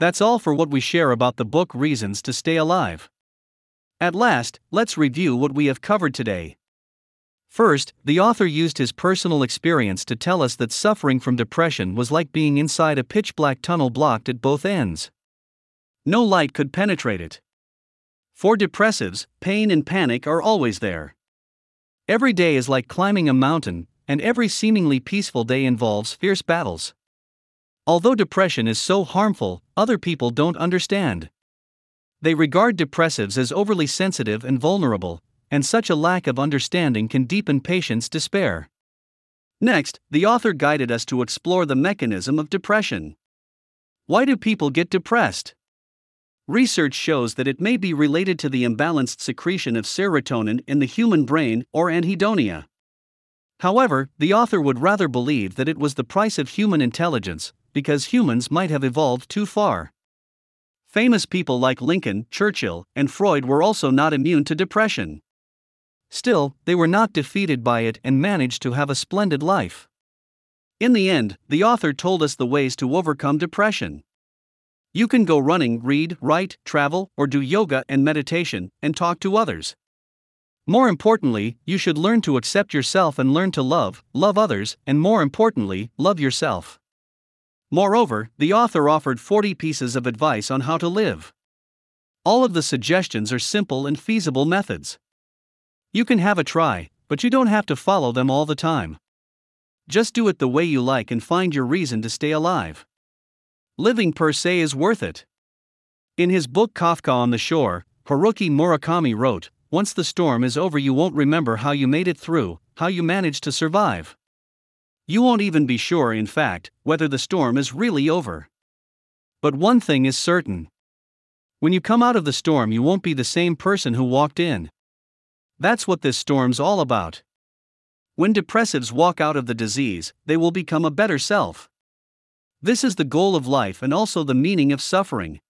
That's all for what we share about the book Reasons to Stay Alive. At last, let's review what we have covered today. First, the author used his personal experience to tell us that suffering from depression was like being inside a pitch black tunnel blocked at both ends. No light could penetrate it. For depressives, pain and panic are always there. Every day is like climbing a mountain, and every seemingly peaceful day involves fierce battles. Although depression is so harmful, other people don't understand. They regard depressives as overly sensitive and vulnerable, and such a lack of understanding can deepen patients' despair. Next, the author guided us to explore the mechanism of depression. Why do people get depressed? Research shows that it may be related to the imbalanced secretion of serotonin in the human brain or anhedonia. However, the author would rather believe that it was the price of human intelligence, because humans might have evolved too far. Famous people like Lincoln, Churchill, and Freud were also not immune to depression. Still, they were not defeated by it and managed to have a splendid life. In the end, the author told us the ways to overcome depression. You can go running, read, write, travel, or do yoga and meditation, and talk to others. More importantly, you should learn to accept yourself and learn to love, love others, and more importantly, love yourself. Moreover, the author offered 40 pieces of advice on how to live. All of the suggestions are simple and feasible methods. You can have a try, but you don't have to follow them all the time. Just do it the way you like and find your reason to stay alive. Living per se is worth it. In his book Kafka on the Shore, Haruki Murakami wrote, Once the storm is over, you won't remember how you made it through, how you managed to survive. You won't even be sure, in fact, whether the storm is really over. But one thing is certain. When you come out of the storm, you won't be the same person who walked in. That's what this storm's all about. When depressives walk out of the disease, they will become a better self. This is the goal of life and also the meaning of suffering.